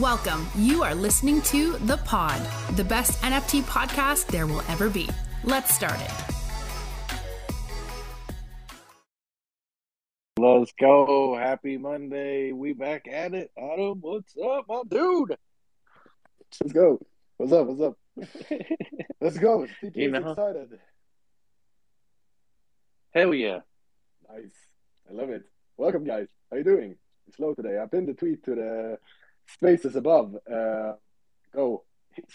Welcome. You are listening to The Pod, the best NFT podcast there will ever be. Let's start it. Let's go. Happy Monday. We back at it. Adam, what's up, my dude? Let's go. What's up? What's up? Let's go. TK You know. excited. Hell yeah. Nice. I love it. Welcome, guys. How you doing? It's slow today. I pinned the tweet to the spaces above. Uh, go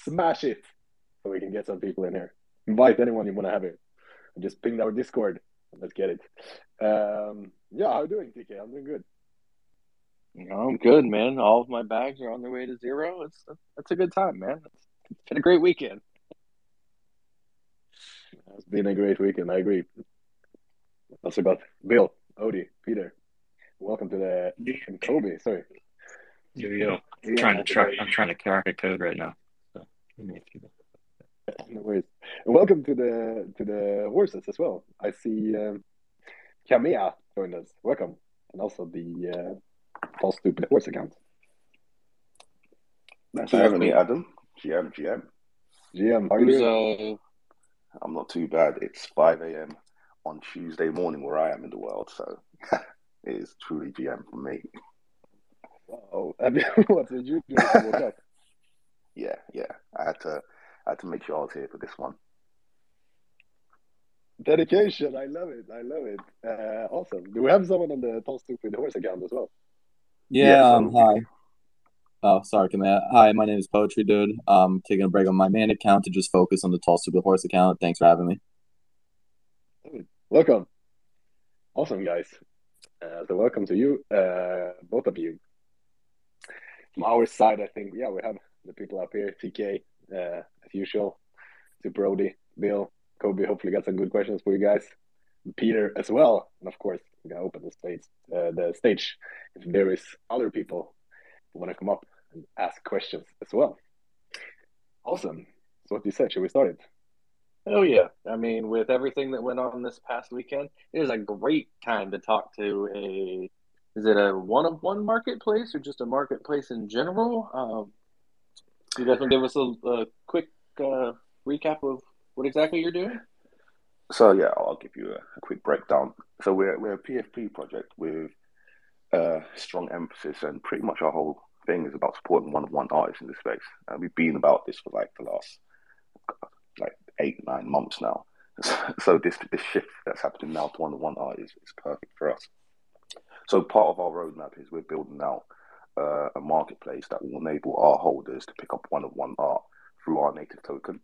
smash it so we can get some people in here. Invite anyone you want to have here. And just ping our Discord. Let's get it. Um, yeah, how you doing, TK? I'm doing good. You know, I'm good, man. All of my bags are on their way to zero. It's it's a good time, man. It's been a great weekend. It's been a great weekend. I agree. Also got Bill, Odie, Peter. Welcome to the and Kobe. Sorry. Yo, yo. I'm trying to track. I'm trying to crack a code right now. So, give me a few. No worries. And welcome to the to the horses as well. I see um, Kamea joined us. Welcome, and also the uh, Tall Stupid Horse account. Thanks for having me, Adam. GM, GM. GM, how are you Who's doing? uh I'm not too bad. It's 5 a.m. on Tuesday morning where I am in the world, so it is truly GM for me. Oh, have you- what did you do? to woke up? Yeah, yeah. I had to, I had to make sure I was here for this one. Dedication. I love it. I love it. Uh, awesome. Do we have someone on the Tall Stupid Horse account as well? Yeah, Yeah, um, hi. Oh, sorry, Kamal. Hi, my name is Poetry Dude. I'm taking a break on my main account to just focus on the Tall Stupid Horse account. Thanks for having me. Welcome. Awesome, guys. Uh, so welcome to you, uh, both of you. From our side, I think, yeah, we have the people up here, TK, uh, as usual, to Brody, Bill, Kobe, hopefully got some good questions for you guys. Peter as well. And of course, we're to open the stage, uh, the stage if there is other people who want to come up and ask questions as well. Awesome. So what you said, should we start it? Oh yeah. I mean, with everything that went on this past weekend, it is a great time to talk to a is it a one of one marketplace or just a marketplace in general? Um, you guys to give us a, a quick uh, recap of what exactly you're doing? So yeah, I'll give you a, a quick breakdown. So we're we're a PFP project with uh, strong emphasis, and pretty much our whole thing is about supporting one of one artists in this space. And we've been about this for like the last like eight nine months now. So this this shift that's happening now to one of one art is, is perfect for us. So part of our roadmap is we're building out uh, a marketplace that will enable our holders to pick up one-on-one art through our native token.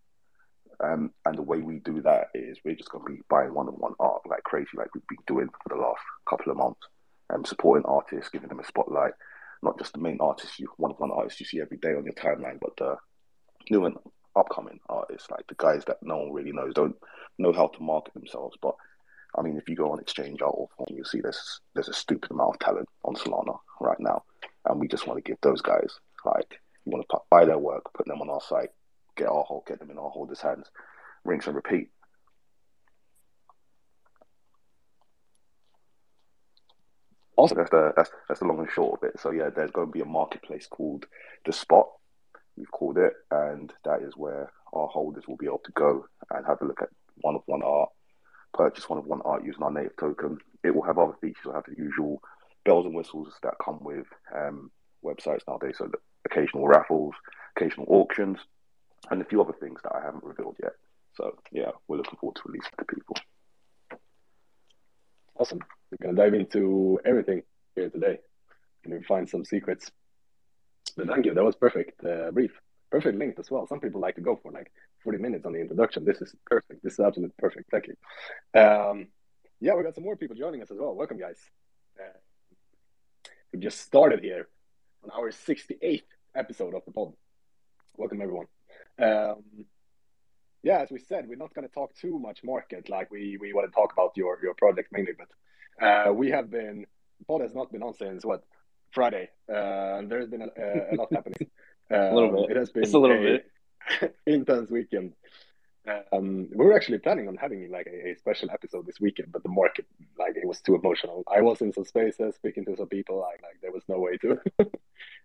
Um, and the way we do that is we're just going to be buying one-on-one art like crazy, like we've been doing for the last couple of months, and supporting artists, giving them a spotlight. Not just the main artists, you one-on-one artists you see every day on your timeline, but the new and upcoming artists, like the guys that no one really knows, don't know how to market themselves. But I mean, if you go on Exchange Form, you'll see there's there's a stupid amount of talent on Solana right now, and we just want to give those guys like you want to buy their work, put them on our site, get our hold, get them in our holders' hands, rinse and repeat. Also, That's the that's that's the long and short of it. So yeah, there's going to be a marketplace called the Spot. We've called it, and that is where our holders will be able to go and have a look at one of one art, purchase one of one art using our native token. It will have other features. It'll have the usual bells and whistles that come with um, websites nowadays. So occasional raffles, occasional auctions, and a few other things that I haven't revealed yet. So yeah, we're looking forward to releasing to people. Awesome. We're gonna dive into everything here today, and we find some secrets. But thank you. That was perfect. Uh, brief, perfect length as well. Some people like to go for like forty minutes on the introduction. This is perfect. This is absolutely perfect. Thank you. Um, yeah, we got some more people joining us as well. Welcome, guys. Uh, we just started here on our sixty-eighth episode of the pod. Welcome, everyone. Um, yeah, as we said, we're not going to talk too much market. Like we we want to talk about your your project mainly, but uh, we have been pod has not been on since what Friday. Uh, there's been a, a lot happening. A little Um, bit. It has been Just a little bit. intense weekend. Um, we were actually planning on having like a, a special episode this weekend, but the market like it was too emotional. I was in some spaces speaking to some people. Like, like there was no way to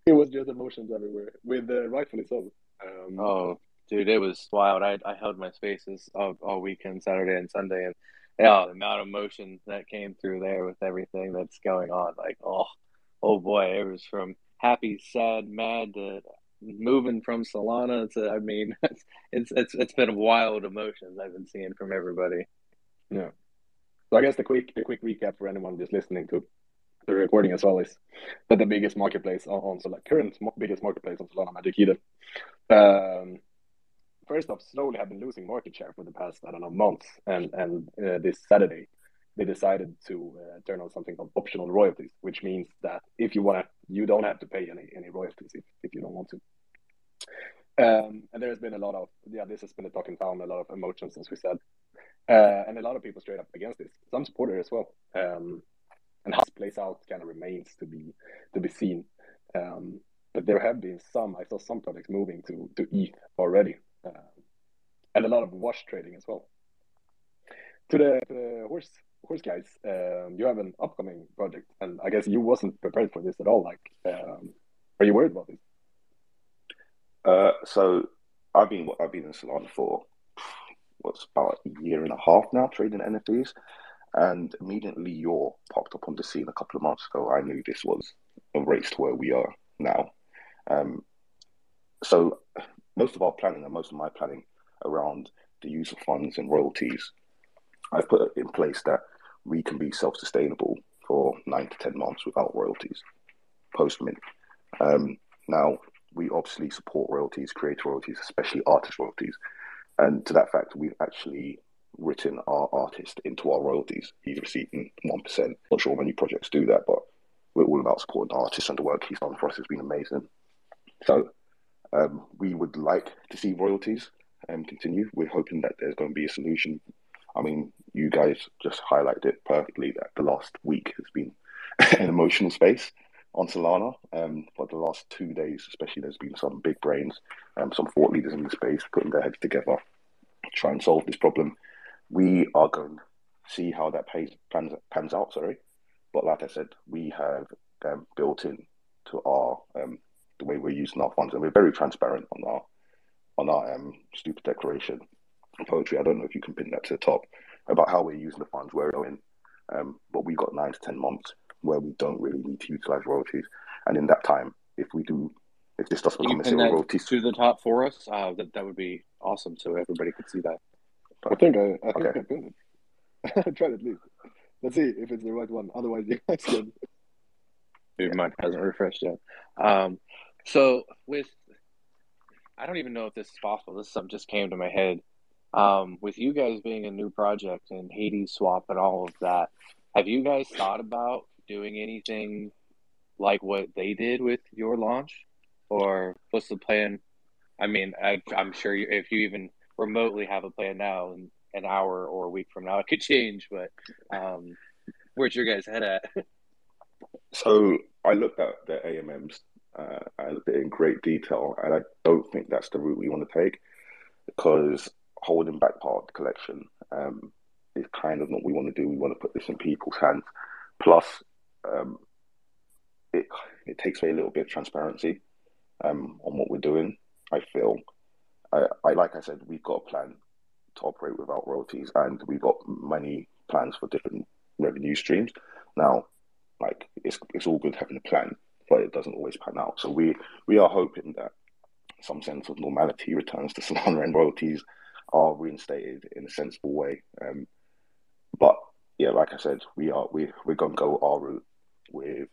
it was just emotions everywhere, with uh, rightfully so. Um, oh, dude, it was wild. I I held my spaces all, all weekend, Saturday and Sunday, and yeah, the amount of emotion that came through there with everything that's going on. Like, oh, oh boy, it was from happy, sad, mad to moving from Solana to. I mean, it's it's it's, been wild emotions I've been seeing from everybody. Yeah. So I guess the quick the quick recap for anyone just listening to the recording as well is that the biggest marketplace on, on Solana, current biggest marketplace on Solana Magic Eden, um, first off, slowly have been losing market share for the past I don't know months, and and uh, this Saturday they decided to uh, turn on something called optional royalties, which means that if you want to, you don't have to pay any any royalties if, if you don't want to. Um, and there has been a lot of yeah, this has been a talking town, a lot of emotions, as we said, uh, and a lot of people straight up against this. Some supporters as well. Um, and how this plays out kind of remains to be to be seen. Um, but there have been some. I saw some projects moving to to ETH already, uh, and a lot of wash trading as well. To the, to the horse horse guys, um, you have an upcoming project, and I guess you wasn't prepared for this at all. Like, um, are you worried about this? Uh, so I've been I've been in Solana for what's about a year and a half now trading NFTs, and immediately your popped up on the scene a couple of months ago. I knew this was a race to where we are now. Um, so most of our planning and most of my planning around the use of funds and royalties, I've put in place that we can be self-sustainable for nine to ten months without royalties post mint. Um, now we obviously support royalties, creator royalties, especially artist royalties. And to that fact, we've actually written our artist into our royalties. He's receiving 1%. Not sure many projects do that, but we're all about supporting artists and the work he's done for us has been amazing. So um, we would like to see royalties um, continue. We're hoping that there's going to be a solution. I mean, you guys just highlighted it perfectly that the last week has been an emotional space on Solana. Um, for the last two days, especially, there's been some big brains, um, some thought leaders in the space putting their heads together, to try and solve this problem. We are going to see how that pays, pans, pans out. Sorry, but like I said, we have um, built in to our um, the way we're using our funds, and we're very transparent on our on our um, stupid declaration poetry. I don't know if you can pin that to the top about how we're using the funds, where we're going. Um, but we've got nine to ten months where we don't really need to utilize royalties. And in that time, if we do, if this does become a zero royalties to the top for us, uh, that that would be awesome. So everybody could see that. I think I, I think okay. I pinned it. Try it at least. Let's see if it's the right one. Otherwise, you guys can. Maybe mine hasn't refreshed yet. Um, so with, I don't even know if this is possible. This something just came to my head. Um, with you guys being a new project and Hadeswap and all of that, have you guys thought about doing anything like what they did with your launch, or what's the plan? I mean, I, am sure you, if you even remotely have a plan now, in an hour or a week from now, it could change. But um, where's your guys' head at? so I looked at the AMMs. Uh, I looked at it in great detail, and I don't think that's the route we want to take because holding back part of the collection um, is kind of not what we want to do. We want to put this in people's hands. Plus, um, it it takes away a little bit of transparency um, on what we're doing. I feel, I, I like I said, we've got a plan to operate without royalties, and we've got many plans for different revenue streams. Now, like it's it's all good having a plan, but it doesn't always pan out. So we we are hoping that some sense of normality returns to Solana and royalties are reinstated in a sensible way. Um, but yeah, like I said, we are we we're gonna go our route with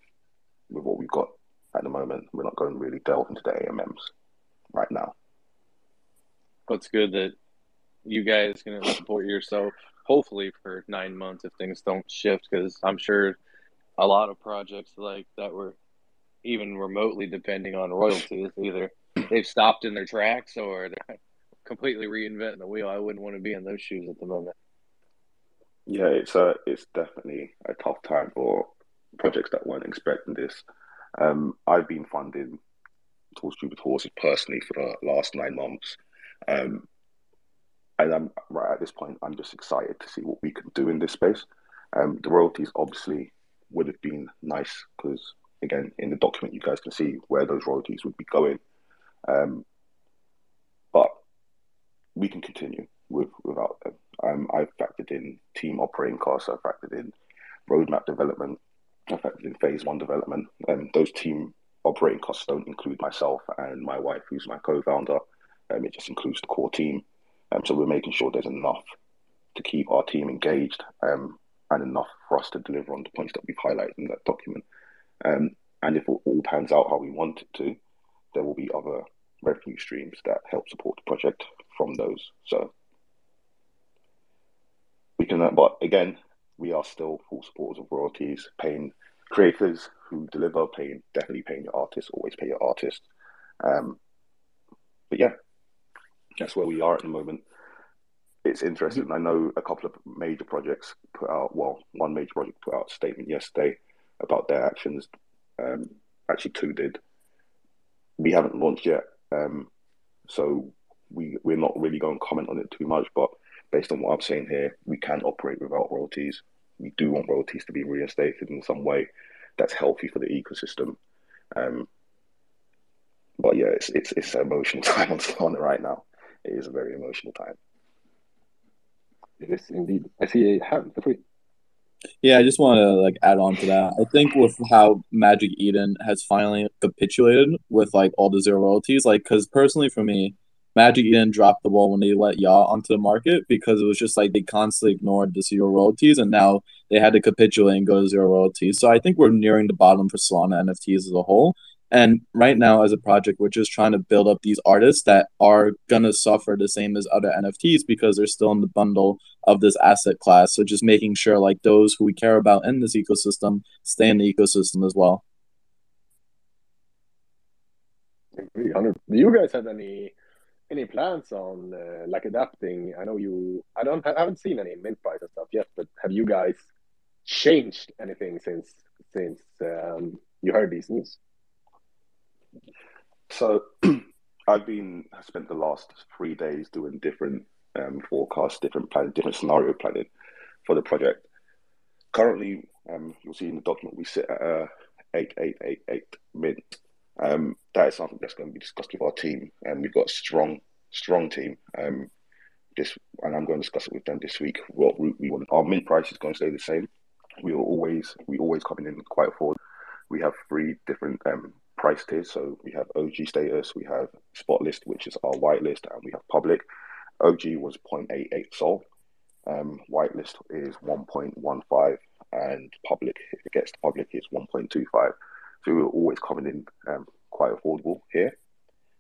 with what we've got at the moment. We're not going to really delve into the AMMs right now. It's good that you guys can support yourself, hopefully for nine months if things don't shift, because I'm sure a lot of projects like that were even remotely depending on royalties either they've stopped in their tracks or they're completely reinventing the wheel. I wouldn't want to be in those shoes at the moment. Yeah, it's a it's definitely a tough time for projects that weren't expecting this. Um, I've been funding Tall Stupid Horses personally for the last nine months. Um, and I'm right at this point, I'm just excited to see what we can do in this space. Um, the royalties obviously would have been nice because again, in the document, you guys can see where those royalties would be going. Um, but we can continue with without them. Um, I've factored in team operating costs. I've factored in roadmap development. I've factored in phase one development. Um, those team operating costs don't include myself and my wife, who's my co-founder. Um, it just includes the core team. Um, so we're making sure there's enough to keep our team engaged um, and enough for us to deliver on the points that we've highlighted in that document. Um, and if it all pans out how we want it to, there will be other revenue streams that help support the project from those. So we can, uh, but again, we are still full supporters of royalties, paying creators who deliver, paying definitely paying your artists, always pay your artist. Um, but yeah, that's where we are at the moment. It's interesting. I know a couple of major projects put out. Well, one major project put out a statement yesterday about their actions. Um, actually, two did. We haven't launched yet, um, so we we're not really going to comment on it too much. But based on what I'm saying here, we can operate without royalties. We do want royalties to be reinstated in some way that's healthy for the ecosystem. Um, but yeah, it's it's it's an emotional time on Solana right now. It is a very emotional time. It is indeed. I see a hand for free. Yeah, I just want to like add on to that. I think with how Magic Eden has finally capitulated with like all the zero royalties, like because personally for me, Magic Eden drop the ball when they let Yawww onto the market because it was just like they constantly ignored the zero royalties and now they had to capitulate and go to zero royalties. So I think we're nearing the bottom for Solana NFTs as a whole. And right now, as a project, we're just trying to build up these artists that are gonna suffer the same as other NFTs because they're still in the bundle of this asset class. So just making sure like those who we care about in this ecosystem stay in the ecosystem as well. Do you guys have any any plans on uh, like adapting? I know you. I don't. I haven't seen any mint price and stuff yet, but have you guys changed anything since since um, you heard these news? So, I've been I spent the last three days doing different um, forecasts, different planning, different scenario planning for the project. Currently, um, you'll see in the document we sit at a eight eight eight eight mint. Um, that is something that's going to be discussed with our team, and we've got a strong, strong team. Um, this, and I'm going to discuss it with them this week. What route we want. Our mint price is going to stay the same. We are always, we always coming in quite affordable. We have three different um, price tiers. So we have OG status, we have spot list, which is our whitelist, and we have public. OG was 0.88 sol. Um, whitelist is 1.15, and public, if it gets to public, is 1.25. So we're always coming in um, quite affordable here.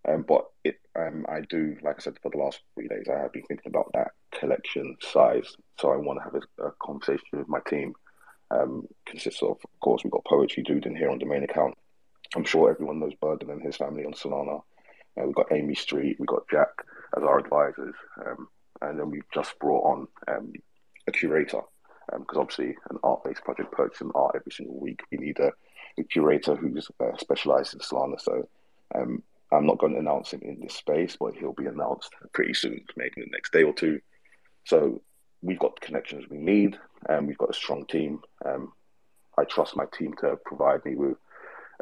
Um, but it, um, I do, like I said, for the last three days, I have been thinking about that collection size. So I want to have a, a conversation with my team. Um, consists of, of course, we've got Poetry Dude in here on the main account. I'm sure everyone knows Burden and his family on Solana. Uh, we've got Amy Street, we've got Jack as our advisors, um, and then we've just brought on um, a curator because um, obviously an art-based project purchasing art every single week. We need a curator who's uh, specialised in Solana. So um, I'm not going to announce him in this space, but he'll be announced pretty soon, maybe the next day or two. So we've got the connections we need, and we've got a strong team. Um, I trust my team to provide me with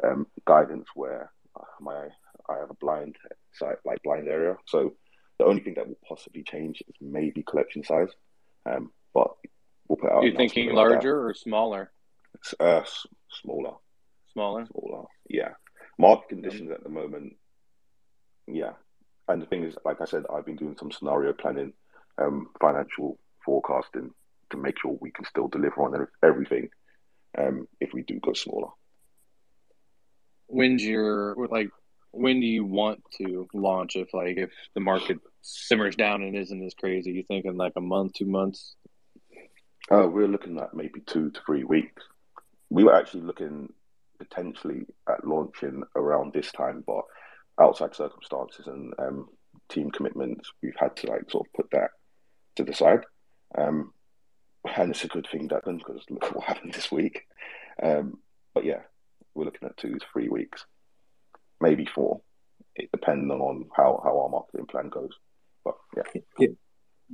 um, guidance where my I have a blind site, like blind area. So the only thing that will possibly change is maybe collection size. Um, but we'll put out. You're thinking larger like or smaller? Uh, smaller. Smaller. Smaller. Yeah. Market conditions at the moment. Yeah. And the thing is, like I said, I've been doing some scenario planning, um, financial forecasting to make sure we can still deliver on everything um, if we do go smaller when's your like when do you want to launch if like if the market simmers down and isn't as crazy you thinking like a month two months oh we're looking at maybe two to three weeks we were actually looking potentially at launching around this time but outside circumstances and um, team commitments we've had to like sort of put that to the side um, and it's a good thing that done because look what happened this week um, but yeah we're looking at two to three weeks, maybe four, it, depends on how, how our marketing plan goes. But yeah. yeah.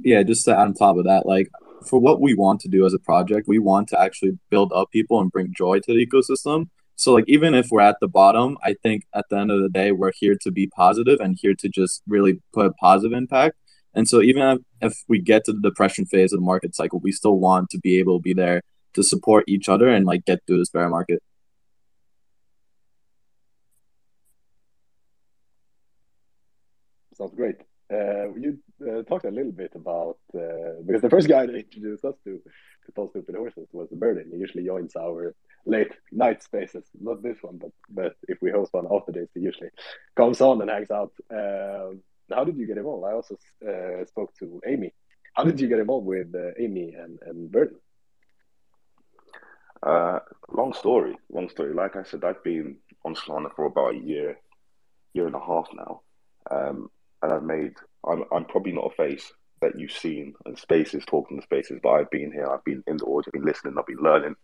Yeah, just to add on top of that, like for what we want to do as a project, we want to actually build up people and bring joy to the ecosystem. So like even if we're at the bottom, I think at the end of the day we're here to be positive and here to just really put a positive impact. And so even if, we get to the depression phase of the market cycle, we still want to be able to be there to support each other and like get through this bear market. Sounds great. Uh, you uh, talked a little bit about uh, because the first guy that introduced us to to Tall Stupid Horses was Burden. He usually joins our late night spaces, not this one, but but if we host one after this, he usually comes on and hangs out. Um, how did you get involved? I also uh, spoke to Amy. How did you get involved with uh, Amy and and Burden? Uh, long story, long story. Like I said, I've been on Solana for about a year, year and a half now. Um, and I've made. I'm I'm probably not a face that you've seen and spaces, talking to spaces, but I've been here. I've been in the audience, I've been listening, I've been learning.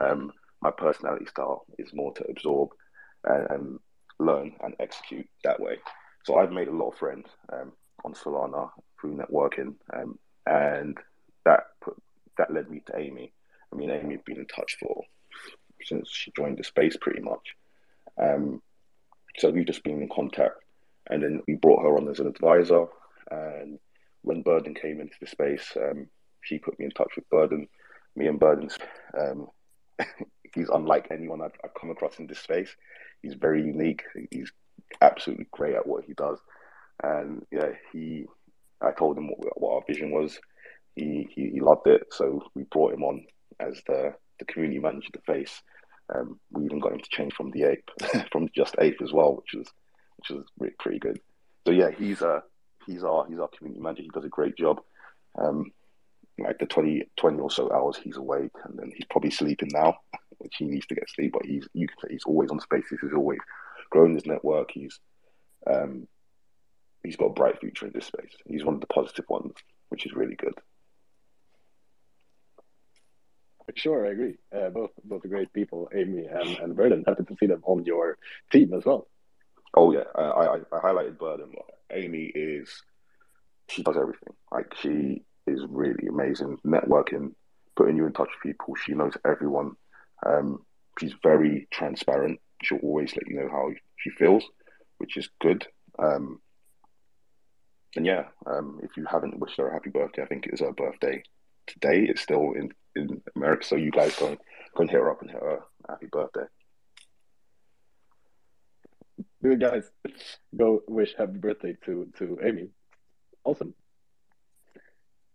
Um, my personality style is more to absorb and, and, learn and execute that way. So I've made a lot of friends um, on Solana through networking, um, and that put, that led me to Amy. I mean, Amy had been in touch for since she joined the space, pretty much. Um, so we've just been in contact and then we brought her on as an advisor. And when Burden came into the space, um, she put me in touch with Burden. Me and Burden's, um, he's unlike anyone I've, I've, come across in this space. He's very unique. He's absolutely great at what he does. And yeah, he, I told him what, what our vision was. He, he, he loved it. So we brought him on as the, the community manager to face. Um, we even got him to change from the ape, from just ape as well, which was which is pretty good. So yeah, he's a he's our he's our community manager. He does a great job. Um, like the 20, 20 or so hours he's awake, and then he's probably sleeping now, which he needs to get sleep. But he's you can say he's always on spaces. He's always growing his network. He's um, he's got a bright future in this space. He's one of the positive ones, which is really good. Sure, I agree. Uh, both both great people, Amy and, and Burden. Happy to see them on your team as well. Oh yeah, I, I, I highlighted Burden. Amy is she does everything. Like she is really amazing. Networking, putting you in touch with people. She knows everyone. Um, she's very transparent. She'll always let you know how she feels, which is good. Um, and yeah, um, if you haven't wished her a happy birthday, I think it is her birthday today. It's still in, in America, so you guys go and hit her up and hit her happy birthday you guys go wish happy birthday to to Amy. Awesome.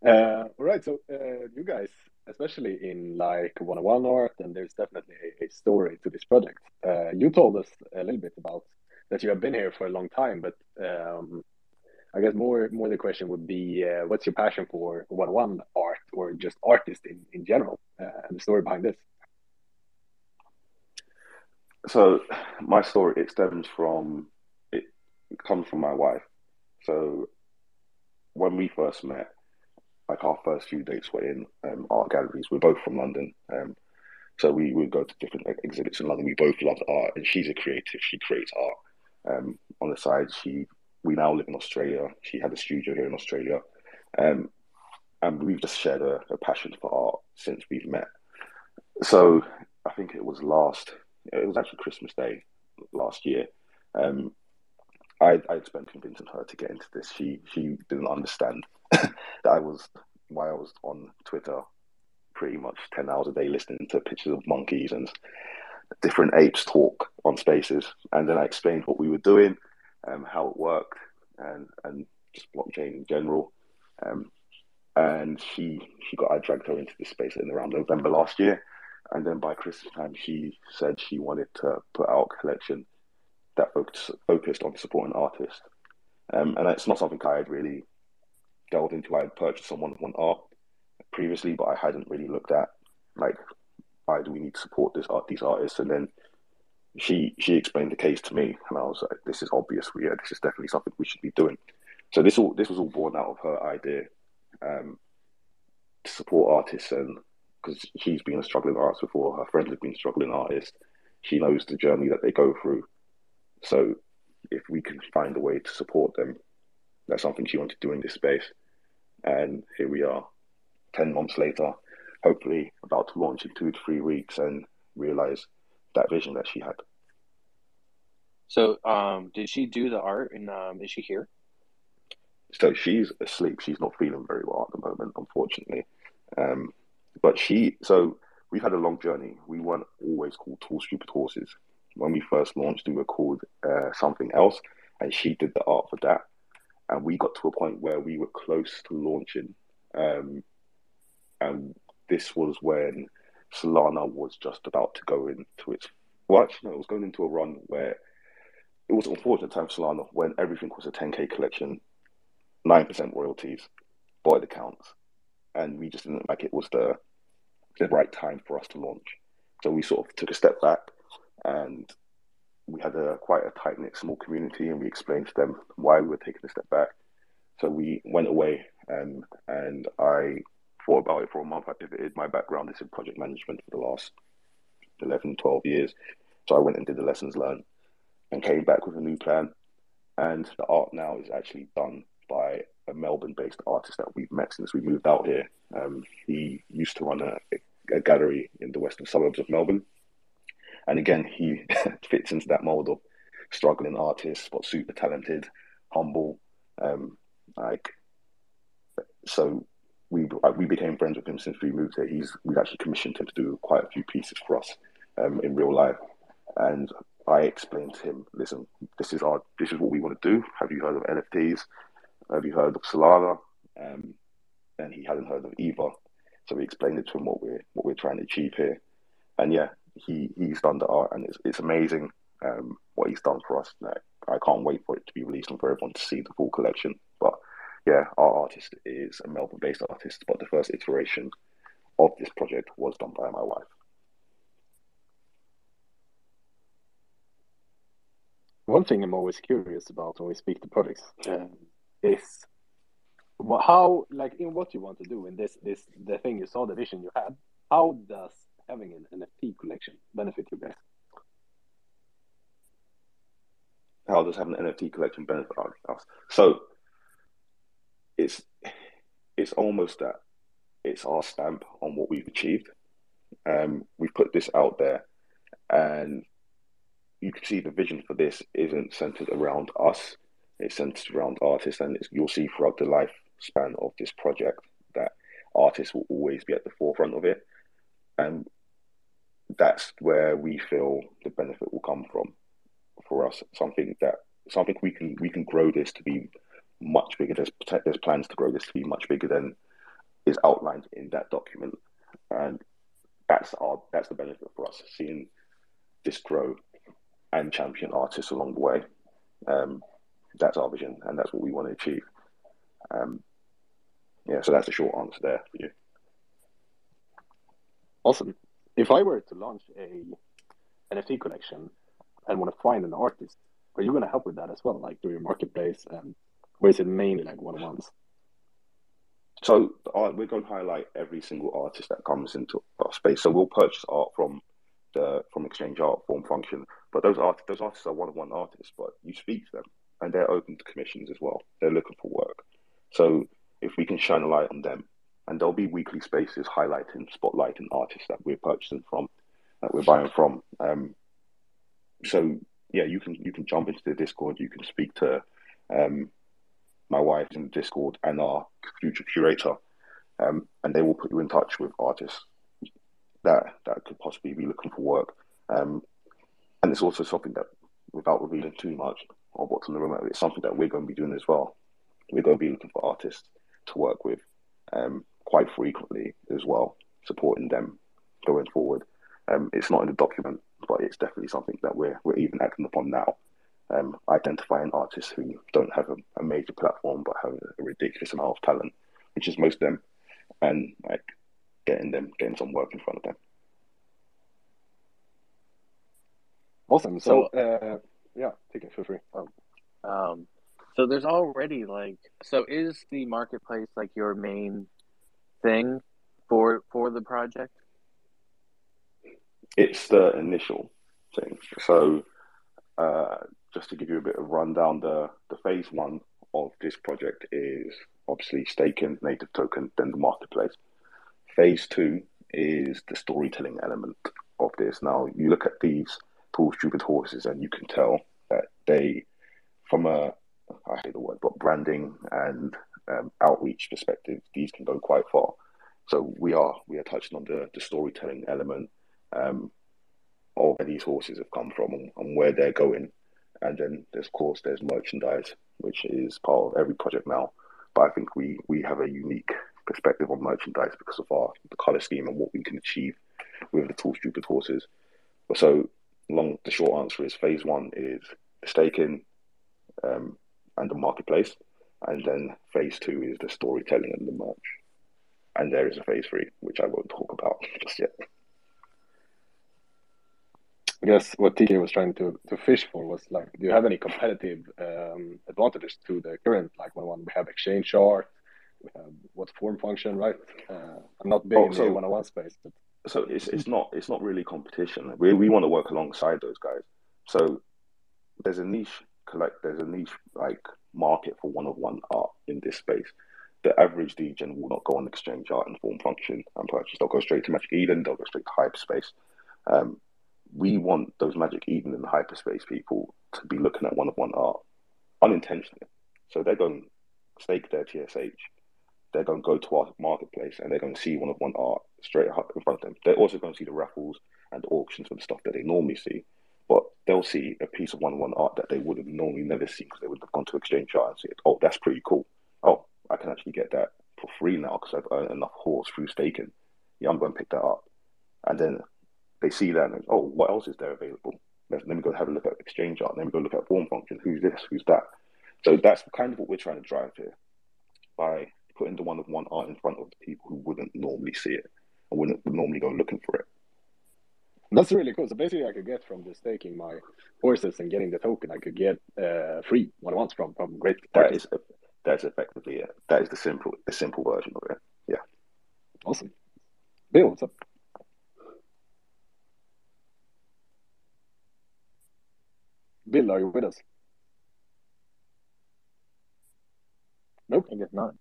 Uh, all right, so uh, you guys, especially in like one-on-one art, and there's definitely a, a story to this project. Uh, you told us a little bit about that you have been here for a long time, but um, I guess more more the question would be, uh, what's your passion for one-on-one art or just artists in in general, uh, and the story behind this? So my story it stems from it, comes from my wife. So when we first met, like our first few dates were in um, art galleries. We're both from London, um, so we would go to different exhibits in London. We both loved art, and she's a creative. She creates art. Um, on the side, she we now live in Australia. She had a studio here in Australia, um, and we've just shared a, a passion for art since we've met. So I think it was last it was actually Christmas Day last year. Um, I I spent convincing her to get into this. She she didn't understand that I was why I was on Twitter pretty much ten hours a day listening to pictures of monkeys and different apes talk on Spaces, and then I explained what we were doing, um, how it worked, and and just blockchain in general. Um, and she she got I dragged her into this space in around November last year, and then by Christmas time, she said she wanted to put out a collection that focused, focused on supporting artists. Um, and it's not something I had really delved into. I had purchased some one-on-one art previously, but I hadn't really looked at like why do we need to support this art, these artists? And then she she explained the case to me, and I was like, this is obvious. We yeah, this is definitely something we should be doing. So this all this was all born out of her idea um, to support artists and because she's been a struggling artist before. Her friends have been struggling artists. She knows the journey that they go through. So if we can find a way to support them, that's something she wanted to do in this space. And here we are, 10 months later, hopefully about to launch in two to three weeks and realize that vision that she had. So, um, did she do the art, and um, is she here? So she's asleep. She's not feeling very well at the moment, unfortunately. Um, but she, so we've had a long journey. We weren't always called Tall Stupid Horses. When we first launched, we were called uh, something else, and she did the art for that. And we got to a point where we were close to launching. Um, and this was when Solana was just about to go into its, well, actually, no, it was going into a run where it was unfortunate time for Solana when everything was a 10K collection, 9% royalties, void accounts. And we just didn't like it was the, the right time for us to launch. So we sort of took a step back and we had a quite a tight knit small community and we explained to them why we were taking a step back. So we went away um, and I thought about it for a month. I pivoted. My background is in project management for the last 11, 12 years. So I went and did the lessons learned and came back with a new plan. And the art now is actually done by a Melbourne-based artist that we've met since we moved out here. Um, he used to run a, a, gallery in the western suburbs of Melbourne, and again, he fits into that mold of struggling artist, but super talented, humble. Um, like, so we we became friends with him since we moved here. He's we've actually commissioned him to do quite a few pieces for us um, in real life, and I explained to him, listen, this is our, this is what we want to do. Have you heard of NFTs? Have you heard of Solana? Um, and he hadn't heard of either. So we explained it to him what we're what we're trying to achieve here. And yeah, he he's done the art, and it's it's amazing um, what he's done for us. Like, I can't wait for it to be released and for everyone to see the full collection. But yeah, our artist is a Melbourne-based artist, but the first iteration of this project was done by my wife. One thing I'm always curious about when we speak to products, is how, like, in what you want to do in this, this, the thing you saw, the vision you had. How does having an NFT collection benefit you guys? How does having an NFT collection benefit us? So it's it's almost that it's our stamp on what we've achieved. Um, we've put this out there, and you can see the vision for this isn't centered around us. It's centered around artists, and you'll see throughout the lifespan of this project that artists will always be at the forefront of it, and that's where we feel the benefit will come from for us. Something that something we can we can grow this to be much bigger. There's there's plans to grow this to be much bigger than is outlined in that document, and that's our that's the benefit for us seeing this grow and champion artists along the way. Um, that's our vision, and that's what we want to achieve. Um, yeah, so that's a short answer there for you. Awesome. If I were to launch a NFT collection and want to find an artist, are you going to help with that as well, like through your marketplace, and or is it mainly like one on ones? So uh, we're going to highlight every single artist that comes into our space. So we'll purchase art from the from Exchange Art Form Function, but those art those artists are one on one artists. But you speak to them, and they're open to commissions as well. They're looking for work. So if we can shine a light on them, and there'll be weekly spaces highlighting, spotlighting artists that we're purchasing from, that we're buying from. Um, so yeah, you can you can jump into the Discord. You can speak to um, my wife in the Discord and our future curator, um, and they will put you in touch with artists that that could possibly be looking for work. Um, and it's also something that, without revealing too much of what's on the remote, it's something that we're going to be doing as well. We're going to be looking for artists to work with um, quite frequently as well, supporting them going forward. Um, it's not in the document, but it's definitely something that we're we're even acting upon now. Um, identifying artists who don't have a, a, major platform but have a ridiculous amount of talent, which is most of them, and like getting them getting some work in front of them. Awesome. So, uh, yeah, take it for free. Um, um, so there's already like, so is the marketplace like your main thing for for the project? It's the initial thing. So, uh, just to give you a bit of rundown, the the phase one of this project is obviously staking native token, then the marketplace. Phase two is the storytelling element of this. Now you look at these tall stupid horses, and you can tell that they, from a I hate the word, but branding and um, outreach perspective, these can go quite far. So we are we are touching on the, the storytelling element um, of where these horses have come from and, and where they're going. And then of course there's merchandise, which is part of every project now. But I think we we have a unique perspective on merchandise because of our the color scheme and what we can achieve with the tall stupid horses. So long the short answer is phase one is the staking um, and the marketplace. And then phase two is the storytelling and the merch. And there is a phase three, which I won't talk about just yet. I guess what TK was trying to, to fish for was like, do you have any competitive um, advantages to the current like one one? We have exchange art, we have what form function, right? Uh, I'm not big oh, in so, the one on one space, but so it's it's not it's not really competition. We we want to work alongside those guys. So there's a niche collect. There's a niche like market for one of one art in this space. The average degen will not go on exchange art and form function and purchase. They'll go straight to Magic Eden. They'll go straight to hyperspace. Um, we want those Magic Eden and hyperspace people to be looking at one of one art unintentionally. So they're going to stake their TSH. They're going to go to our marketplace and they're going to see one of one art straight up in front of them. They're also going to see the raffles and the auctions and stuff that they normally see but they'll see a piece of one one art that they would have normally never seen because they would have gone to exchange art and said, "Oh, that's pretty cool. Oh, I can actually get that for free now because I've earned enough horse through staking. Yeah, I'm going to pick that up." And then they see that and oh, what else is there available? Let, let me go have a look at exchange art. Let me go look at form function. Who's this? Who's that? So that's kind of what we're trying to drive here by putting the one of one art in front of the people who wouldn't normally see it and wouldn't normally go looking for it. That's really cool. So basically, I could get from just taking my horses and getting the token, I could get uh, free one once from from great. That is that's effectively it. That is the simple the simple version of it. Yeah. Awesome. Bill, what's up? Bill, are you with us? Nope. I guess not.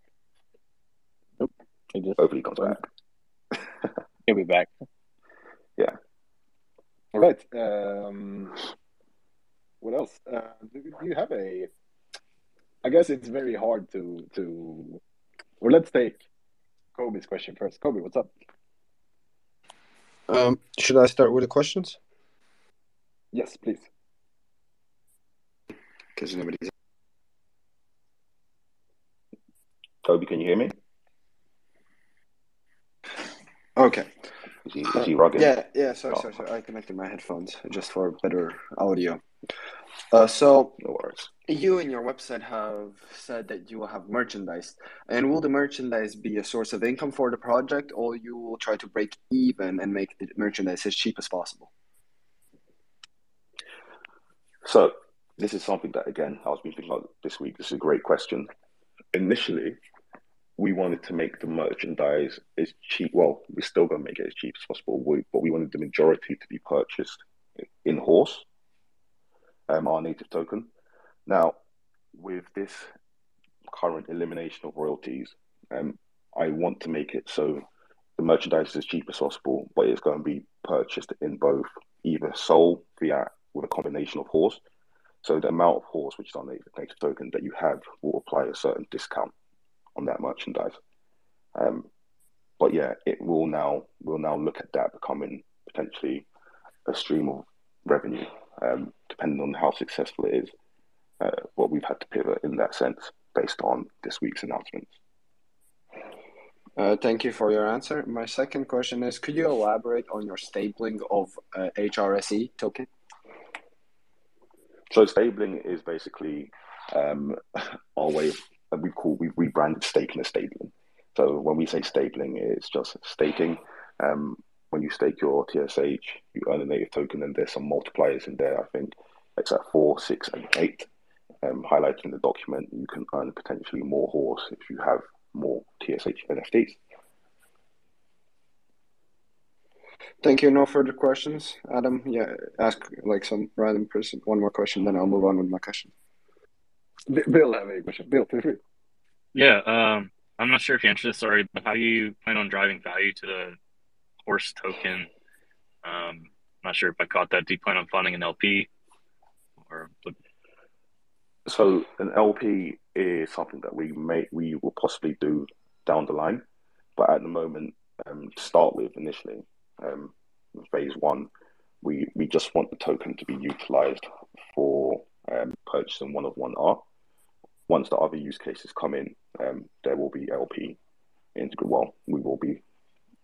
Nope. He just hopefully comes back. He'll be back. Yeah. All right. Um, what else? Uh, do, do you have a? I guess it's very hard to to. Or let's take Kobe's question first. Kobe, what's up? Um, should I start with the questions? Yes, please. Because nobody's. Kobe, can you hear me? Okay. Is he, is he rugged? Yeah, yeah. Sorry, oh. sorry, sorry. I connected my headphones just for better audio. Uh, so, no. You and your website have said that you will have merchandise, and will the merchandise be a source of income for the project, or you will try to break even and make the merchandise as cheap as possible? So, this is something that again I was thinking about this week. This is a great question. Initially, we wanted to make the merchandise as cheap. Well, we're still going to make it as cheap as possible, but we wanted the majority to be purchased in horse, um, our native token. Now, with this current elimination of royalties, um, I want to make it so the merchandise is as cheap as possible, but it's going to be purchased in both either SOL fiat with a combination of horse. So the amount of horse, which is our native, native token that you have, will apply a certain discount on that merchandise. Um, but yeah, it will now will now look at that becoming potentially a stream of revenue, um, depending on how successful it is. Uh, what we've had to pivot in that sense based on this week's announcements. Uh, thank you for your answer. My second question is: Could you elaborate on your stabling of uh, HRSE token? So stabling is basically um, our way of we call we've rebranded staking as stabling. So when we say stabling, it's just staking. Um, when you stake your TSH, you earn a native token, and there's some multipliers in there. I think it's at four, six, and eight. Um, highlighted in the document, you can earn potentially more horse if you have more TSH NFTs. Thank you. No further questions, Adam. Yeah, ask like some random person one more question, then I'll move on with my question. Bill have a question. Bill, feel free. Yeah, um, I'm not sure if you answered this already, but how do you plan on driving value to the horse token? Um, I'm not sure if I caught that. Do you plan on funding an LP or? So an LP is something that we may we will possibly do down the line, but at the moment, um, to start with initially, um, phase one, we we just want the token to be utilized for um, purchasing one of one art. Once the other use cases come in, um, there will be LP integrate. Well, we will be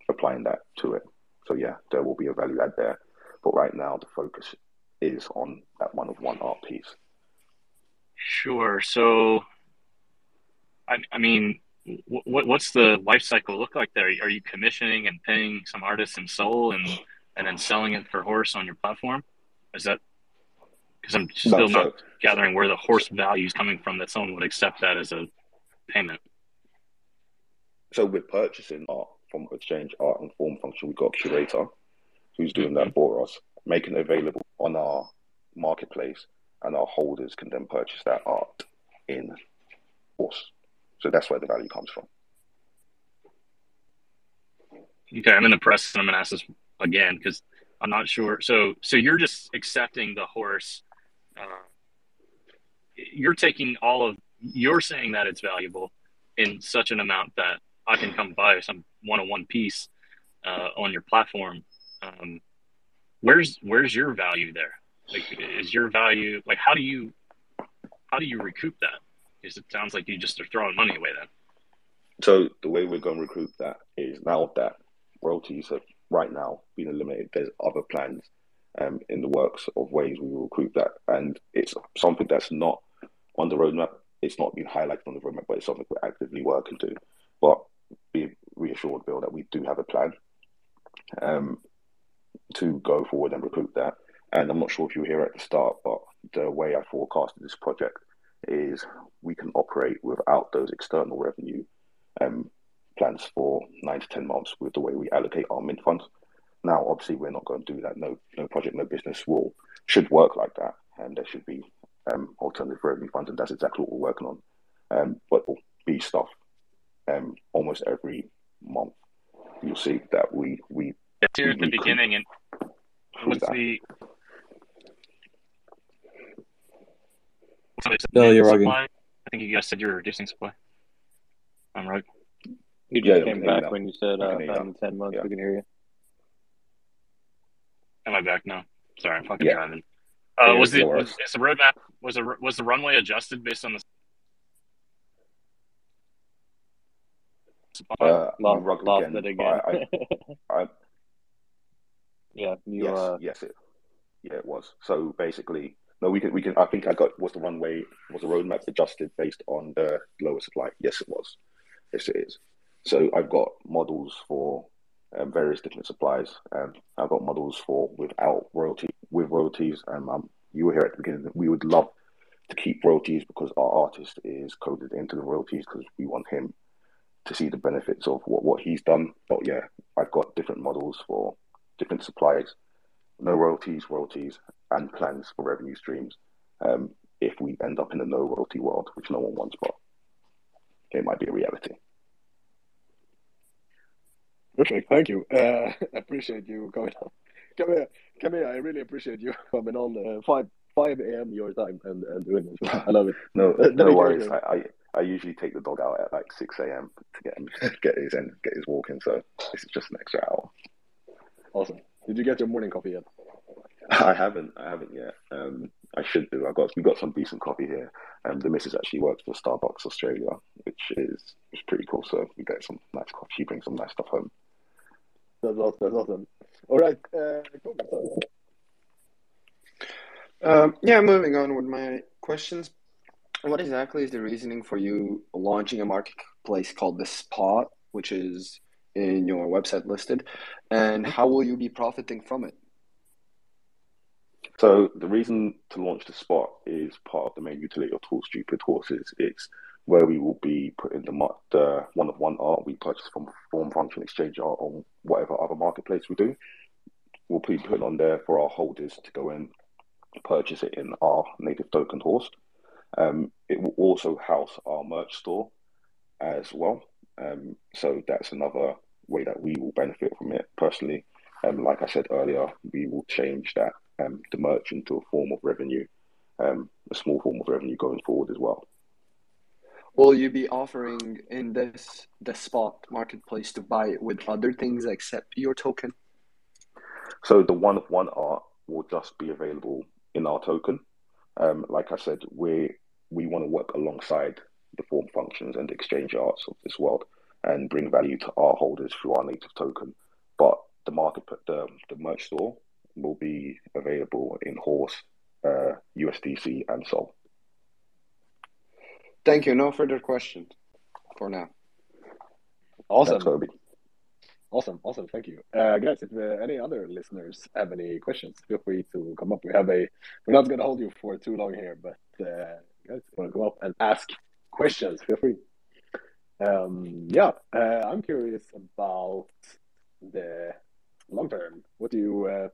applying that to it. So yeah, there will be a value add there. But right now, the focus is on that one of one art piece. Sure. So, I, I mean, what, what's the life cycle look like there? Are you commissioning and paying some artists in Sol and and then selling it for horse on your platform? Is that because I'm still no, not gathering where the horse value is coming from that someone would accept that as a payment? So we're purchasing art from Exchange Art and Form Function. We've got a curator who's doing that mm-hmm. for us, making it available on our marketplace, and our holders can then purchase that art in horse. So that's where the value comes from. Okay, I'm in the press, and I'm going to ask this again because I'm not sure. So, so you're just accepting the horse. Uh, you're taking all of. You're saying that it's valuable in such an amount that I can come buy some one-on-one piece uh, on your platform. Um, where's where's your value there? Like, is your value like how do you how do you recoup that? Because it sounds like you just are throwing money away then. So the way we're going to recoup that is now that royalties have right now been eliminated. There's other plans um, in the works of ways we will recoup that, and it's something that's not on the roadmap. It's not been highlighted on the roadmap, but it's something we're actively working to. But be reassured, Bill, that we do have a plan um, to go forward and recruit that. And I'm not sure if you were here at the start, but the way I forecasted this project is we can operate without those external revenue um, plans for nine to 10 months with the way we allocate our mint funds. Now, obviously, we're not going to do that. No, no project, no business will should work like that, and there should be um, alternative revenue funds, and that's exactly what we're working on. Um, but will be stuff um, almost every month. You'll see that we we. It's here at the beginning, and what's that. the No, you're rugging. I think you guys said you're reducing supply. I'm right. You just yeah, came back when you said uh, in ten months. Yeah. We can hear you. Am I back now? Sorry, I'm fucking yeah. driving. Uh, was the was, the roadmap was the was the runway adjusted based on the Uh, lost, lost again, it again. I, I, yeah, you, yes, uh... yes, it, yeah, it was. So basically, no, we can, we can. I think I got was the runway was the roadmap adjusted based on the lower supply. Yes, it was. Yes, it is. So I've got models for um, various different suppliers. and I've got models for without royalty, with royalties. And um, you were here at the beginning. We would love to keep royalties because our artist is coded into the royalties because we want him to see the benefits of what, what he's done. But yeah, I've got different models for different suppliers, no royalties, royalties, and plans for revenue streams. Um, if we end up in a no royalty world, which no one wants, but it might be a reality. Perfect. Thank you. Uh, appreciate you coming on. Come here. Come here. I really appreciate you coming on uh, 5, 5 a.m. your time and, and doing this. I love it. no, no worries. I, I, I usually take the dog out at like 6 a.m. to get him get his in, get his walk in. So this is just an extra hour. Awesome. Did you get your morning coffee yet? I haven't. I haven't yet. Um, I should do. I got we got some decent coffee here. Um, the missus actually works for Starbucks Australia, which is is pretty cool. So we get some nice coffee. She brings some nice stuff home. That's awesome. That's awesome. All right. Uh, um, yeah, moving on with my questions. What exactly is the reasoning for you launching a marketplace called the Spot, which is in your website listed, and how will you be profiting from it? So the reason to launch the Spot is part of the main utility of Tall Stupid Horses. It's where we will be putting the, the one of one art we purchase from Form Function Exchange Art or whatever other marketplace we do. We'll be putting on there for our holders to go in, purchase it in our native token horse. Um, it will also house our merch store as well. Um, so that's another way that we will benefit from it. Personally, um, like I said earlier, we will change that um, the merch into a form of revenue, um, a small form of revenue going forward as well. Will you be offering in this the spot marketplace to buy it with other things except your token? So the one of one art will just be available in our token. Um, like I said, we we want to work alongside the form functions and exchange arts of this world and bring value to our holders through our native token. But the market, the the merch store will be available in Horse, uh, USDC, and Sol. Thank you. No further questions for now. Awesome. Thanks, Kobe. Awesome, awesome. Thank you, uh, guys. If uh, any other listeners have any questions, feel free to come up. We have a. We're not going to hold you for too long here, but uh, guys, want to come up and ask questions? Feel free. Um, yeah, uh, I'm curious about the long term. What do you, uh,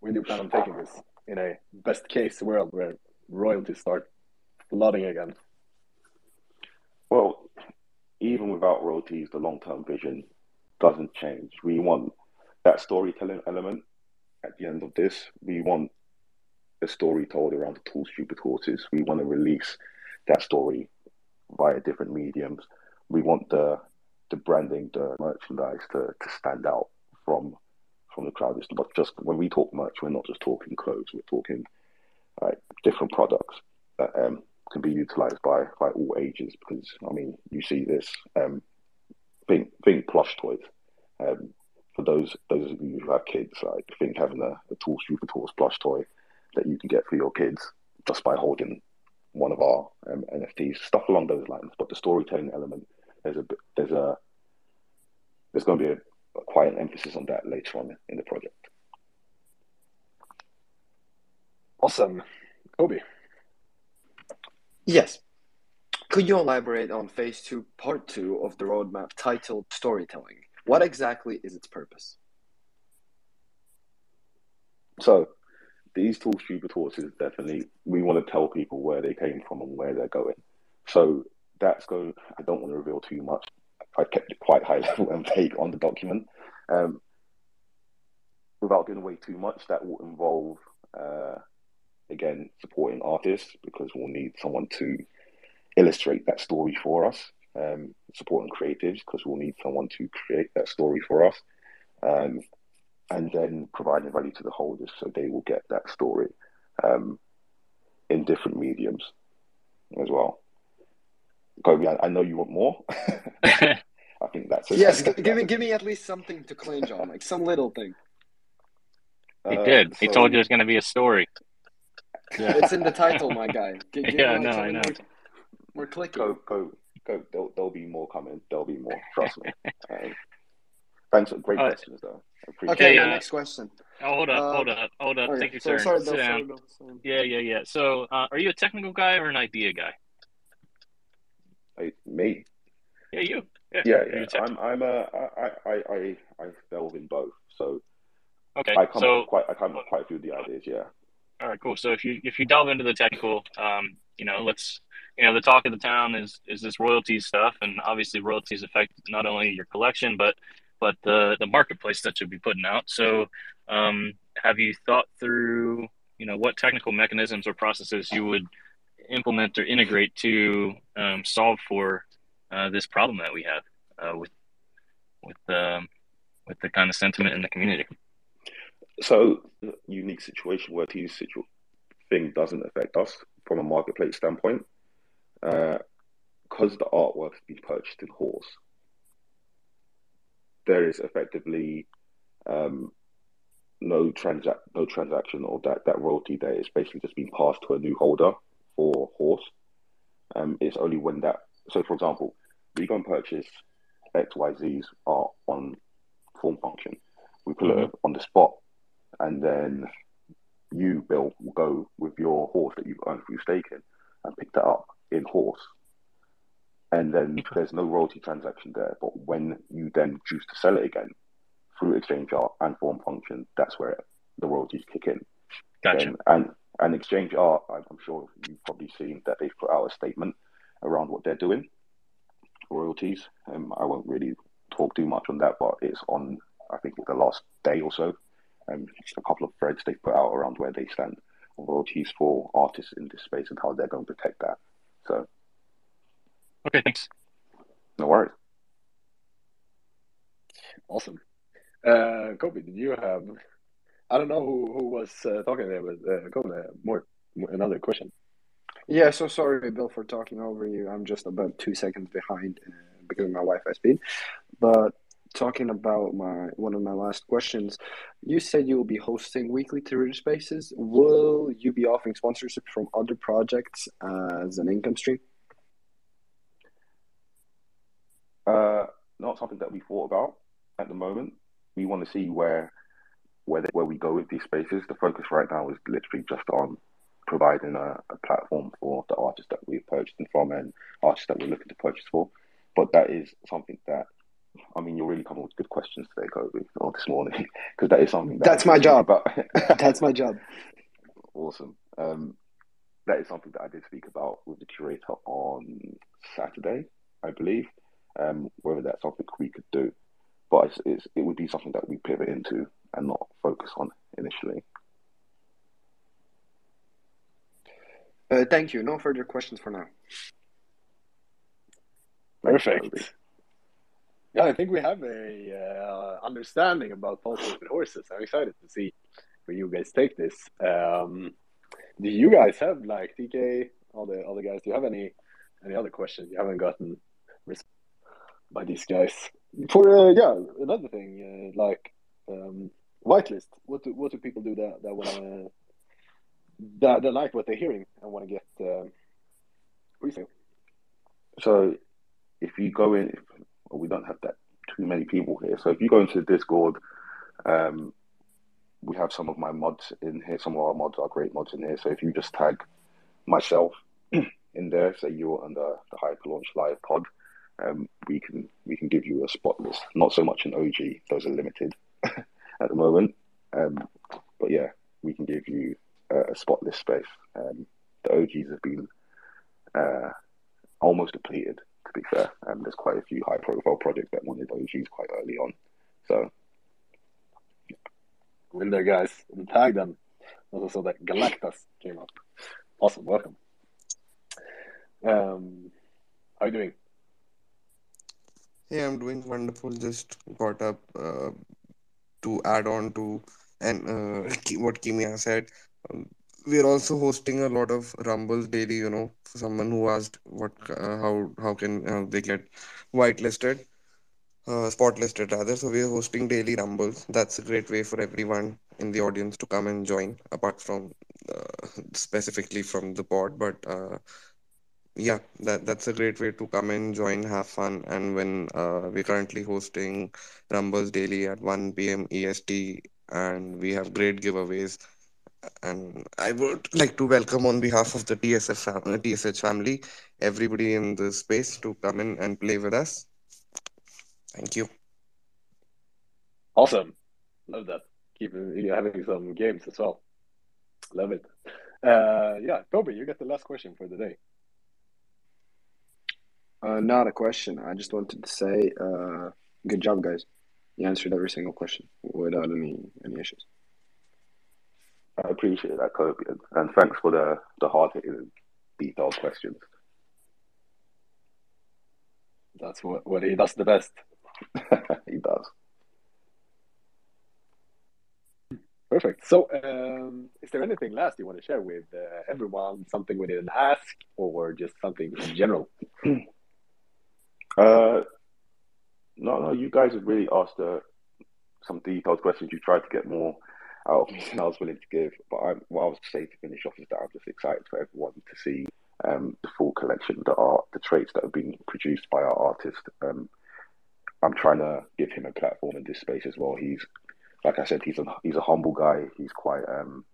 where do you plan on taking this in a best case world where royalties start flooding again? Well, even without royalties, the long term vision doesn't change. We want that storytelling element at the end of this. We want a story told around the Tall Stupid Horses. We want to release that story via different mediums. We want the the branding, the merchandise to, to stand out from from the crowd. It's not just when we talk merch, we're not just talking clothes. We're talking like different products um, can be utilized by by all ages. Because I mean, you see this um, think think plush toys. Um, for those those of you who have kids, like think having a, a Tall Stupid Horse plush toy that you can get for your kids just by holding one of our um, NFTs, stuff along those lines. But the storytelling element, there's a there's a there's going to be a, a quite an emphasis on that later on in the project. Awesome, Kobe. Yes. Could you elaborate on phase two, part two of the roadmap titled storytelling? What exactly is its purpose? So these tall stupid horses definitely we want to tell people where they came from and where they're going. So that's going I don't want to reveal too much. I kept it quite high level and vague on the document. Um, without giving away too much, that will involve uh, again supporting artists because we'll need someone to illustrate that story for us. Um, supporting creatives because we'll need someone to create that story for us. Um, and then providing value to the holders so they will get that story um, in different mediums as well. Kobe, I, I know you want more. I think that's it. Yes, give me give me at least something to clinch on, like some little thing. He Uh, did. He so- told you there's going to be a story. It's in the title, my guy. G- give Yeah, no, I something know. More, more clicky. Go, go, go. There'll, there'll be more coming. There'll be more. Trust me. Um, thanks. For, great Uh, questions, though. Okay, Yeah, next question. Oh, hold up, Uh, hold up, hold up. Okay, Take your so turn. sorry, Sit down. sorry, sorry. Yeah, yeah, yeah. So, uh, are you a technical guy or an idea guy? Hey, me. Yeah, you. Yeah, Yeah, yeah. I'm. I'm. A, I, I, I, I delve in both. So okay. I come So, with quite. I come up quite a few of the ideas. Yeah. All right, cool. So if you if you delve into the technical, um, you know, let's you know, the talk of the town is is this royalties stuff, and obviously royalties affect not only your collection but but the the marketplace that you'll be putting out. So, um, have you thought through, you know, what technical mechanisms or processes you would implement or integrate to um, solve for uh, this problem that we have uh, with with um, with the kind of sentiment in the community? So unique situation where this situ- thing doesn't affect us from a marketplace standpoint, because the artwork is being purchased in horse. There is effectively um, no no transaction or that, that royalty there is basically just being passed to a new holder for horse. Um, it's only when that so for example, we go and purchase XYZ's art on form function. We put it on the spot and then you, Bill, will go with your horse that you've earned through staking and pick that up in horse. And then there's no royalty transaction there. But when you then choose to sell it again through exchange art and form function, that's where the royalties kick in. Gotcha. Then- and and exchange art, I'm I'm sure you've probably seen that they've put out a statement around what they're doing, royalties. Um, I won't really talk too much on that, but it's on I think the last day or so. Um, just a couple of threads they've put out around where they stand on royalties for artists in this space and how they're going to protect that. So, okay, thanks. No worries. Awesome. Uh, Kobe, did you have? I don't know who, who was uh, talking there, but uh, Kobe, uh, more, more another question. Yeah, so sorry, Bill, for talking over you. I'm just about two seconds behind uh, because of my Wi-Fi speed. But talking about my one of my last questions, you said you will be hosting weekly Twitter Spaces. Will you be offering sponsorship from other projects as an income stream? Uh, not something that we thought about at the moment. We want to see where where they, where we go with these spaces. The focus right now is literally just on providing a, a platform for the artists that we're purchasing from and artists that we're looking to purchase for. But that is something that I mean, you're really coming with good questions today, Kobe, or this morning, because that is something that that's my job. About. that's my job. Awesome. Um, that is something that I did speak about with the curator on Saturday, I believe. Um, whether that's something we could do, but it's, it's, it would be something that we pivot into and not focus on initially. Uh, thank you. No further questions for now. Perfect. Yeah, I think we have a uh, understanding about pulses with horses. I'm excited to see where you guys take this. Um, do you guys have like TK, all the other guys? Do you have any any other questions you haven't gotten by these guys? For uh, yeah, another thing uh, like um, whitelist. What do what do people do that that want that, that like what they're hearing and want to get uh, resale? So if you go in, we don't have that too many people here. So if you go into the Discord, um, we have some of my mods in here. Some of our mods are great mods in here. So if you just tag myself in there, say you're under the Hyper Launch Live pod, um, we can we can give you a spot list. Not so much an OG; those are limited at the moment. Um, but yeah, we can give you a, a spot list space. Um, the OGs have been uh, almost depleted to be fair. And there's quite a few high profile projects that wanted OGs quite early on. So in there guys and tag them. Also saw that Galactus came up. Awesome, welcome. Um how are you doing? Hey, I'm doing wonderful. Just got up uh, to add on to and uh, what Kimia said. Um, we're also hosting a lot of rumbles daily you know someone who asked what uh, how how can uh, they get whitelisted uh, spot listed rather. So we're hosting daily rumbles. That's a great way for everyone in the audience to come and join apart from uh, specifically from the pod. But uh, yeah that that's a great way to come and join have fun. And when uh, we're currently hosting rumbles daily at 1 p.m est and we have great giveaways and I would like to welcome on behalf of the TSF family, TSH family, everybody in the space to come in and play with us. Thank you. Awesome, love that. Keep having some games as well. Love it. Uh, yeah, Toby, you get the last question for the day. Uh, not a question. I just wanted to say, uh, good job, guys. You answered every single question without any any issues. I appreciate that, Kobe, and thanks for the the hard hitting, detailed questions. That's what what he does the best. he does. Perfect. So, um, is there anything last you want to share with uh, everyone? Something we didn't ask, or just something in general? uh, no, no. You guys have really asked uh, some detailed questions. You tried to get more out of me than I was willing to give. But I, what I was say to finish off is that I'm just excited for everyone to see um, the full collection, the art, the traits that have been produced by our artist. Um, I'm trying to give him a platform in this space as well. He's, like I said, he's a he's a humble guy. He's quite um,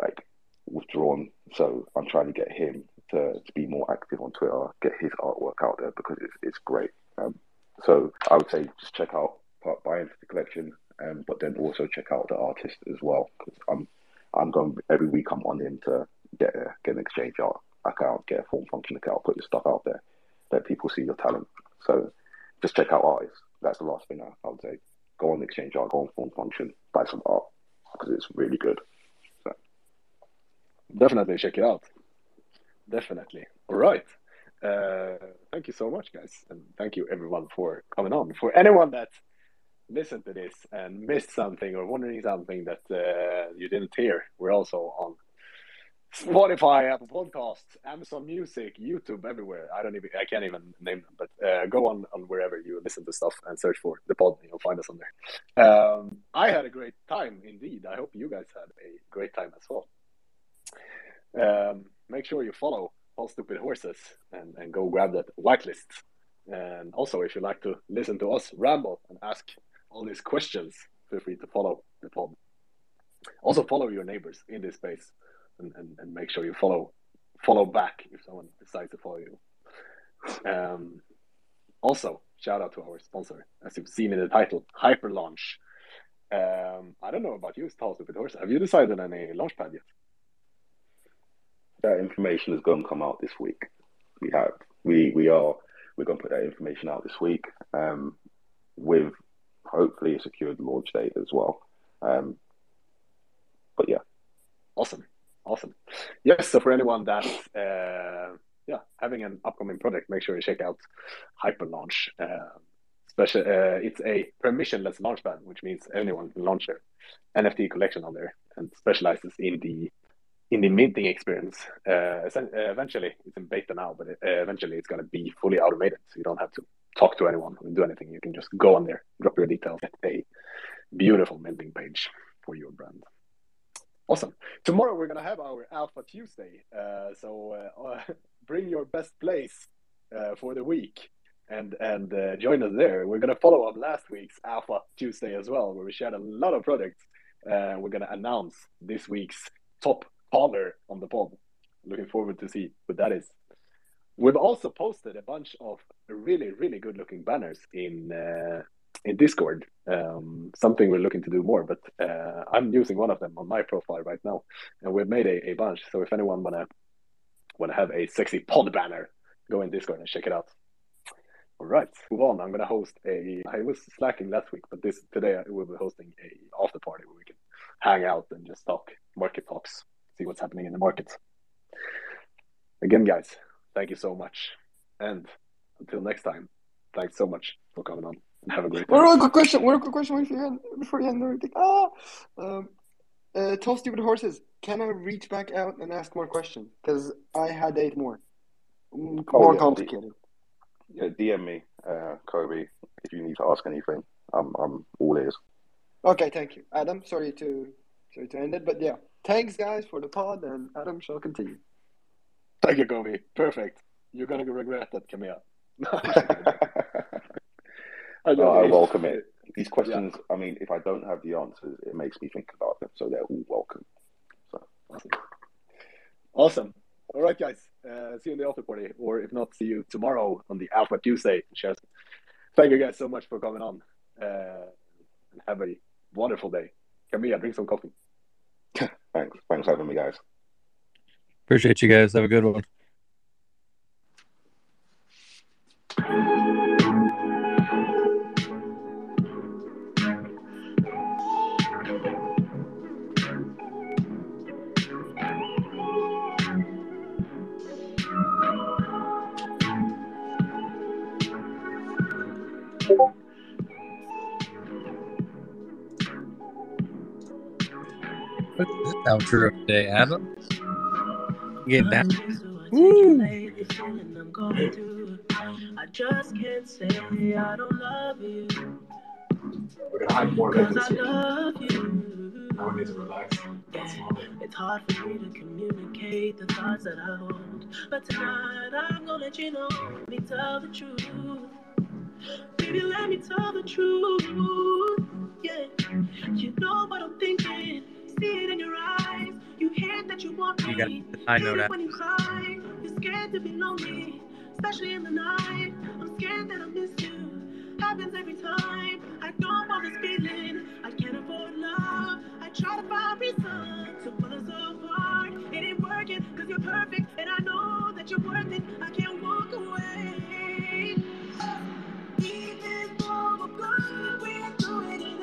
like withdrawn. So I'm trying to get him to, to be more active on Twitter, get his artwork out there because it's it's great. Um, so I would say just check out buy into the collection um, but then also check out the artist as well because I'm I'm going every week. I'm on him to get a, get an exchange art account, get a form function account, put your stuff out there, let people see your talent. So just check out artists that's the last thing I, I would say. Go on Exchange Art, go on Form Function, buy some art because it's really good. So. Definitely check it out. Definitely. All right. Uh, thank you so much, guys, and thank you everyone for coming on. For anyone that listened to this and missed something or wondering something that uh, you didn't hear, we're also on Spotify, Apple Podcasts, Amazon Music, YouTube, everywhere. I don't even, I can't even name them, but uh, go on on wherever you listen to stuff and search for the pod, and you'll find us on there. Um, I had a great time, indeed. I hope you guys had a great time as well. Um, make sure you follow Tall Stupid Horses and, and go grab that whitelist. And also, if you like to listen to us ramble and ask all these questions, feel free to follow the pod. Also, follow your neighbors in this space and, and, and make sure you follow follow back if someone decides to follow you. Um, also, shout out to our sponsor, as you've seen in the title, Hyper Launch. Um, I don't know about you, Tall Stupid Horse. Have you decided on a launchpad yet? That information is going to come out this week. We have we we are we're going to put that information out this week um, with hopefully a secured launch date as well. Um, but yeah, awesome. Awesome. Yes, so for anyone that's uh, yeah having an upcoming project, make sure you check out Hyperlaunch. Uh, special, uh, it's a permissionless launchpad, which means anyone can launch their NFT collection on there and specializes in the in the minting experience. Uh, eventually, it's in beta now, but uh, eventually it's going to be fully automated, so you don't have to talk to anyone or do anything. You can just go on there, drop your details, get a beautiful minting page for your brand. Awesome. Tomorrow we're gonna have our Alpha Tuesday. Uh, so uh, bring your best place uh, for the week and and uh, join us there. We're gonna follow up last week's Alpha Tuesday as well, where we shared a lot of products Uh, we're gonna announce this week's top caller on the pod. Looking forward to see what that is. We've also posted a bunch of really really good looking banners in uh, in Discord. Um, something we're looking to do more, but uh, I'm using one of them on my profile right now, and we've made a, a bunch. So if anyone wanna wanna have a sexy pod banner, go in Discord and check it out. All right, move on. I'm gonna host a. I was slacking last week, but this today I will be hosting a after party where we can hang out and just talk market talks, see what's happening in the market. Again, guys, thank you so much, and until next time, thanks so much for coming on. and Have a great day. One real quick question. One real quick question before you end, before you end everything. Ah, um, uh, tall stupid horses. Can I reach back out and ask more questions? Because I had eight more. Mm, Oh, More yeah, complicated. yeah, DM me, uh, Kobe, if you need to ask anything. I'm I'm all ears. Okay, thank you, Adam. Sorry to sorry to end it, but yeah, thanks guys for the pod, and Adam shall continue. Thank you, Kobe. Perfect. You're gonna regret that, Camilla. I No, I welcome it. These questions, I mean, if I don't have the answers, it makes me think about them. So they're all welcome. So Awesome. All right, guys. Uh, see you in the after party, or if not, see you tomorrow on the Alpha Tuesday. Cheers. Thank you guys so much for coming on. Uh, and have a wonderful day. Camilla, drink some coffee. thanks. Thanks for having me, guys. Appreciate you guys. Have a good one. What's this outro today, Adam? Get down. I just can't say I don't love you. We're gonna hide more of it Cause this I week. love you. Now we need to relax. It's hard for me to communicate the thoughts that I hold. But tonight I'm gonna let you know. Let me tell the truth. Baby, let me tell the truth. Yeah. You know what I'm thinking see it in your eyes. You hate that you want me. Got it. I know that. When you cry, you're scared to be lonely, especially in the night. I'm scared that I miss you. Happens every time. I don't want this feeling. I can't afford love. I try to find reason to pull us apart. It ain't working because you're perfect, and I know that you're worth it. I can't walk away. Even though we're we're doing it.